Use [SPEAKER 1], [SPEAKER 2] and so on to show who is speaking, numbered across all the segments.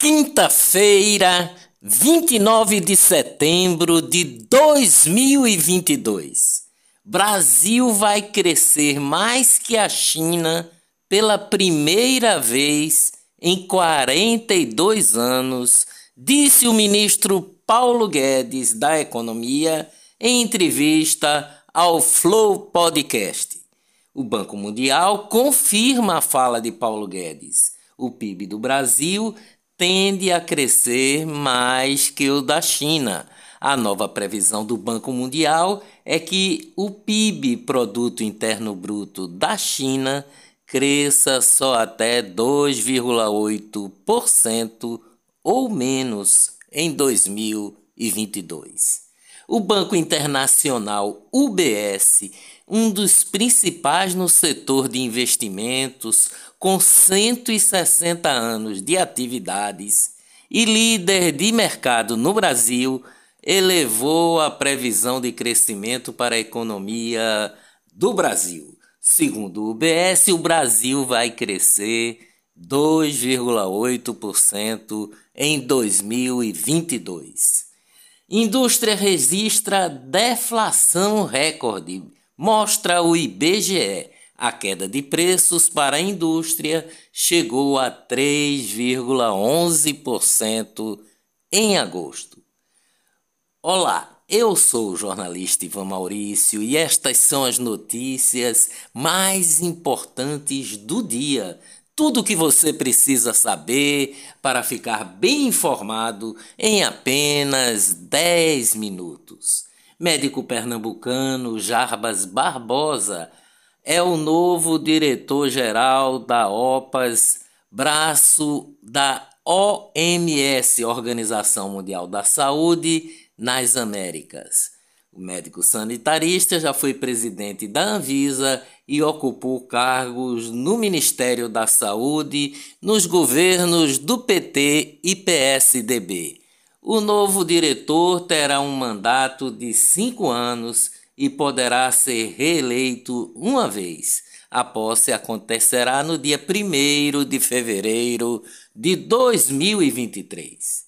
[SPEAKER 1] Quinta-feira, 29 de setembro de 2022. Brasil vai crescer mais que a China pela primeira vez em 42 anos, disse o ministro Paulo Guedes da Economia em entrevista ao Flow Podcast. O Banco Mundial confirma a fala de Paulo Guedes. O PIB do Brasil tende a crescer mais que o da China. A nova previsão do Banco Mundial é que o PIB, Produto Interno Bruto da China, cresça só até 2,8% ou menos em 2022. O Banco Internacional UBS, um dos principais no setor de investimentos, com 160 anos de atividades e líder de mercado no Brasil, elevou a previsão de crescimento para a economia do Brasil. Segundo o UBS, o Brasil vai crescer 2,8% em 2022. Indústria registra deflação recorde, mostra o IBGE a queda de preços para a indústria chegou a 3,11% em agosto. Olá, eu sou o jornalista Ivan Maurício e estas são as notícias mais importantes do dia. Tudo o que você precisa saber para ficar bem informado em apenas 10 minutos. Médico pernambucano Jarbas Barbosa é o novo diretor-geral da OPAS, braço da OMS, Organização Mundial da Saúde, nas Américas. O médico sanitarista já foi presidente da Anvisa e ocupou cargos no Ministério da Saúde nos governos do PT e PSDB. O novo diretor terá um mandato de cinco anos e poderá ser reeleito uma vez. A posse acontecerá no dia 1 de fevereiro de 2023.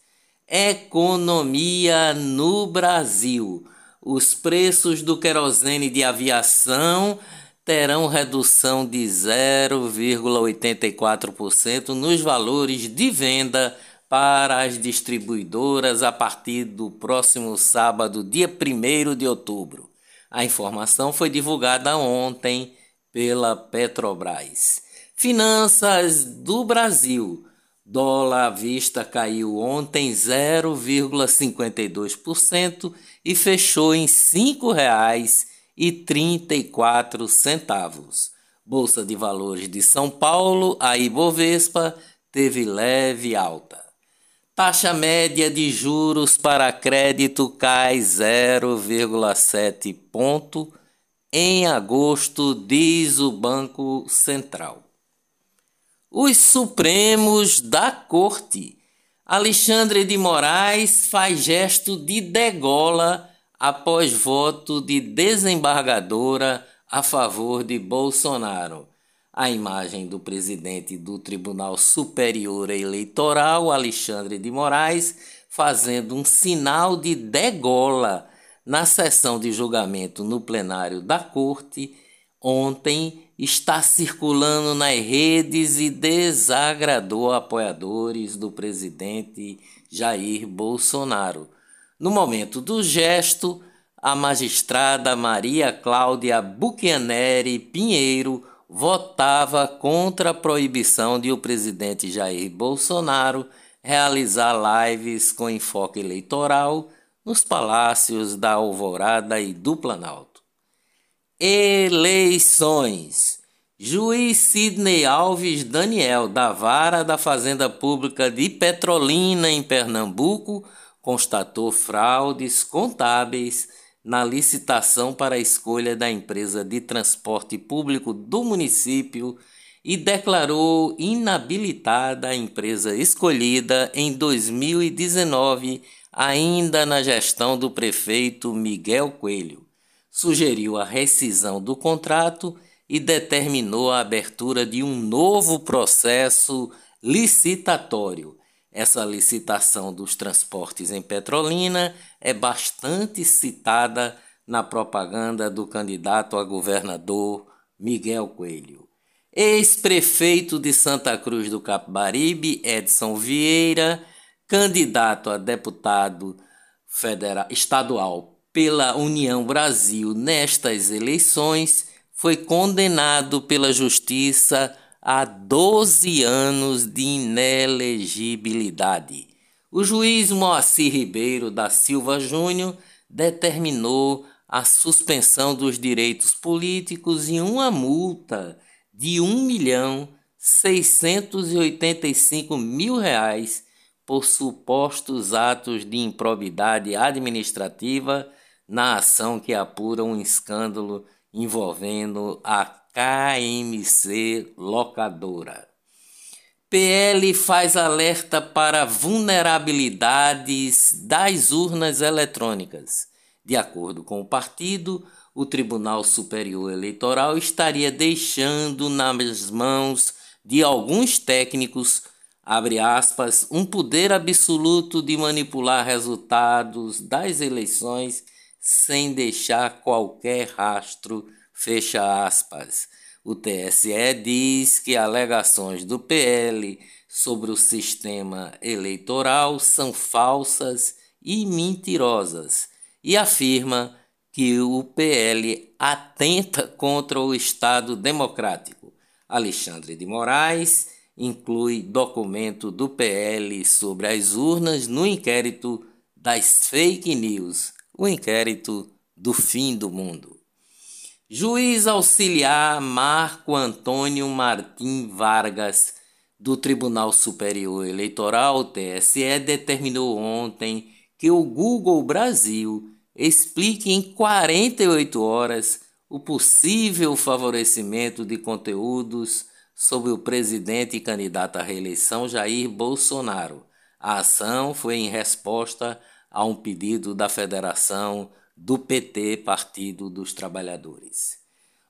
[SPEAKER 1] Economia no Brasil. Os preços do querosene de aviação terão redução de 0,84% nos valores de venda para as distribuidoras a partir do próximo sábado, dia 1 de outubro. A informação foi divulgada ontem pela Petrobras. Finanças do Brasil. Dólar à vista caiu ontem 0,52% e fechou em R$ 5,34. Bolsa de Valores de São Paulo, a Ibovespa, teve leve alta. Taxa média de juros para crédito cai 0,7 ponto em agosto, diz o Banco Central. Os Supremos da Corte. Alexandre de Moraes faz gesto de degola após voto de desembargadora a favor de Bolsonaro a imagem do presidente do Tribunal Superior Eleitoral, Alexandre de Moraes, fazendo um sinal de degola na sessão de julgamento no plenário da Corte ontem está circulando nas redes e desagradou apoiadores do presidente Jair Bolsonaro. No momento do gesto, a magistrada Maria Cláudia Buchianeri Pinheiro votava contra a proibição de o presidente Jair Bolsonaro realizar lives com enfoque eleitoral nos palácios da Alvorada e do Planalto. Eleições. Juiz Sidney Alves Daniel, da Vara da Fazenda Pública de Petrolina, em Pernambuco, constatou fraudes contábeis na licitação para a escolha da empresa de transporte público do município e declarou inabilitada a empresa escolhida em 2019, ainda na gestão do prefeito Miguel Coelho. Sugeriu a rescisão do contrato e determinou a abertura de um novo processo licitatório. Essa licitação dos transportes em Petrolina é bastante citada na propaganda do candidato a governador Miguel Coelho. Ex-prefeito de Santa Cruz do Capibaribe, Edson Vieira, candidato a deputado federal, estadual pela União Brasil nestas eleições, foi condenado pela Justiça a 12 anos de inelegibilidade. O juiz Moacir Ribeiro da Silva Júnior determinou a suspensão dos direitos políticos e uma multa de um milhão seiscentos e oitenta e cinco mil reais por supostos atos de improbidade administrativa na ação que apura um escândalo envolvendo a KMC Locadora. PL faz alerta para vulnerabilidades das urnas eletrônicas. De acordo com o partido, o Tribunal Superior Eleitoral estaria deixando nas mãos de alguns técnicos, abre aspas, um poder absoluto de manipular resultados das eleições sem deixar qualquer rastro, fecha aspas. O TSE diz que alegações do PL sobre o sistema eleitoral são falsas e mentirosas e afirma que o PL atenta contra o Estado democrático. Alexandre de Moraes inclui documento do PL sobre as urnas no inquérito das fake news, o inquérito do fim do mundo. Juiz auxiliar Marco Antônio Martim Vargas, do Tribunal Superior Eleitoral, TSE, determinou ontem que o Google Brasil explique em 48 horas o possível favorecimento de conteúdos sobre o presidente e candidato à reeleição Jair Bolsonaro. A ação foi em resposta a um pedido da Federação do PT, Partido dos Trabalhadores.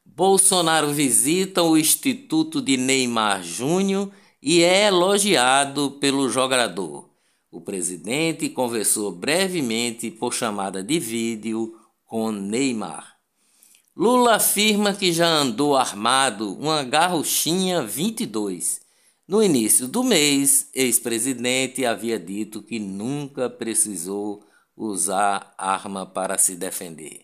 [SPEAKER 1] Bolsonaro visita o Instituto de Neymar Júnior e é elogiado pelo jogador. O presidente conversou brevemente por chamada de vídeo com Neymar. Lula afirma que já andou armado uma garruchinha 22. No início do mês, ex-presidente havia dito que nunca precisou usar arma para se defender.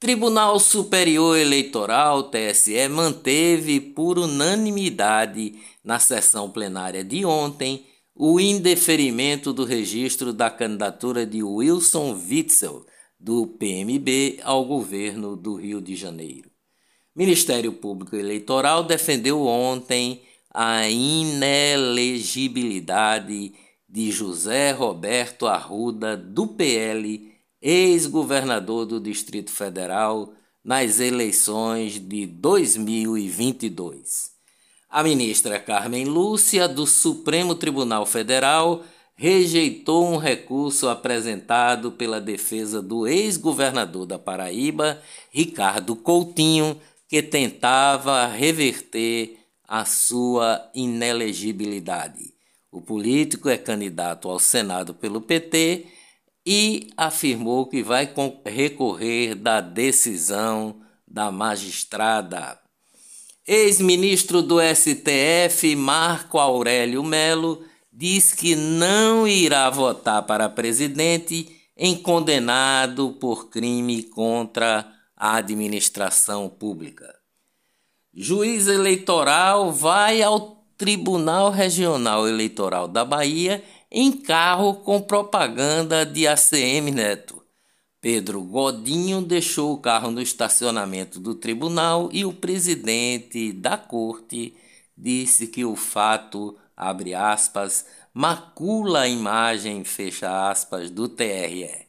[SPEAKER 1] Tribunal Superior Eleitoral, TSE, manteve por unanimidade na sessão plenária de ontem o indeferimento do registro da candidatura de Wilson Witzel, do PMB, ao governo do Rio de Janeiro. Ministério Público Eleitoral defendeu ontem a inelegibilidade de José Roberto Arruda, do PL, ex-governador do Distrito Federal, nas eleições de 2022. A ministra Carmen Lúcia, do Supremo Tribunal Federal, rejeitou um recurso apresentado pela defesa do ex-governador da Paraíba, Ricardo Coutinho, que tentava reverter a sua inelegibilidade. O político é candidato ao Senado pelo PT e afirmou que vai recorrer da decisão da magistrada. Ex-ministro do STF, Marco Aurélio Melo, diz que não irá votar para presidente em condenado por crime contra a administração pública. Juiz eleitoral vai ao Tribunal Regional Eleitoral da Bahia em carro com propaganda de ACM Neto. Pedro Godinho deixou o carro no estacionamento do tribunal e o presidente da corte disse que o fato, abre aspas, macula a imagem, fecha aspas, do TRE.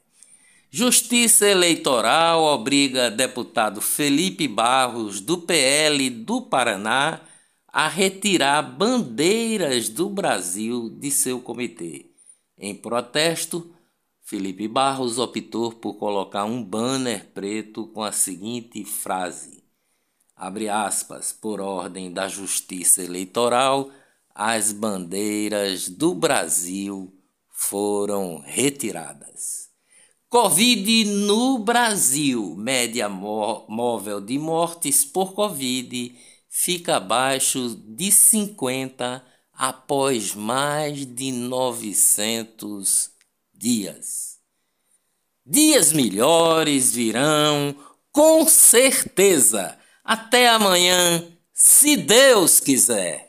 [SPEAKER 1] Justiça Eleitoral obriga deputado Felipe Barros, do PL do Paraná, a retirar bandeiras do Brasil de seu comitê. Em protesto, Felipe Barros optou por colocar um banner preto com a seguinte frase: abre aspas, por ordem da Justiça Eleitoral, as bandeiras do Brasil foram retiradas. Covid no Brasil, média móvel de mortes por Covid fica abaixo de 50 após mais de 900 dias. Dias melhores virão, com certeza. Até amanhã, se Deus quiser.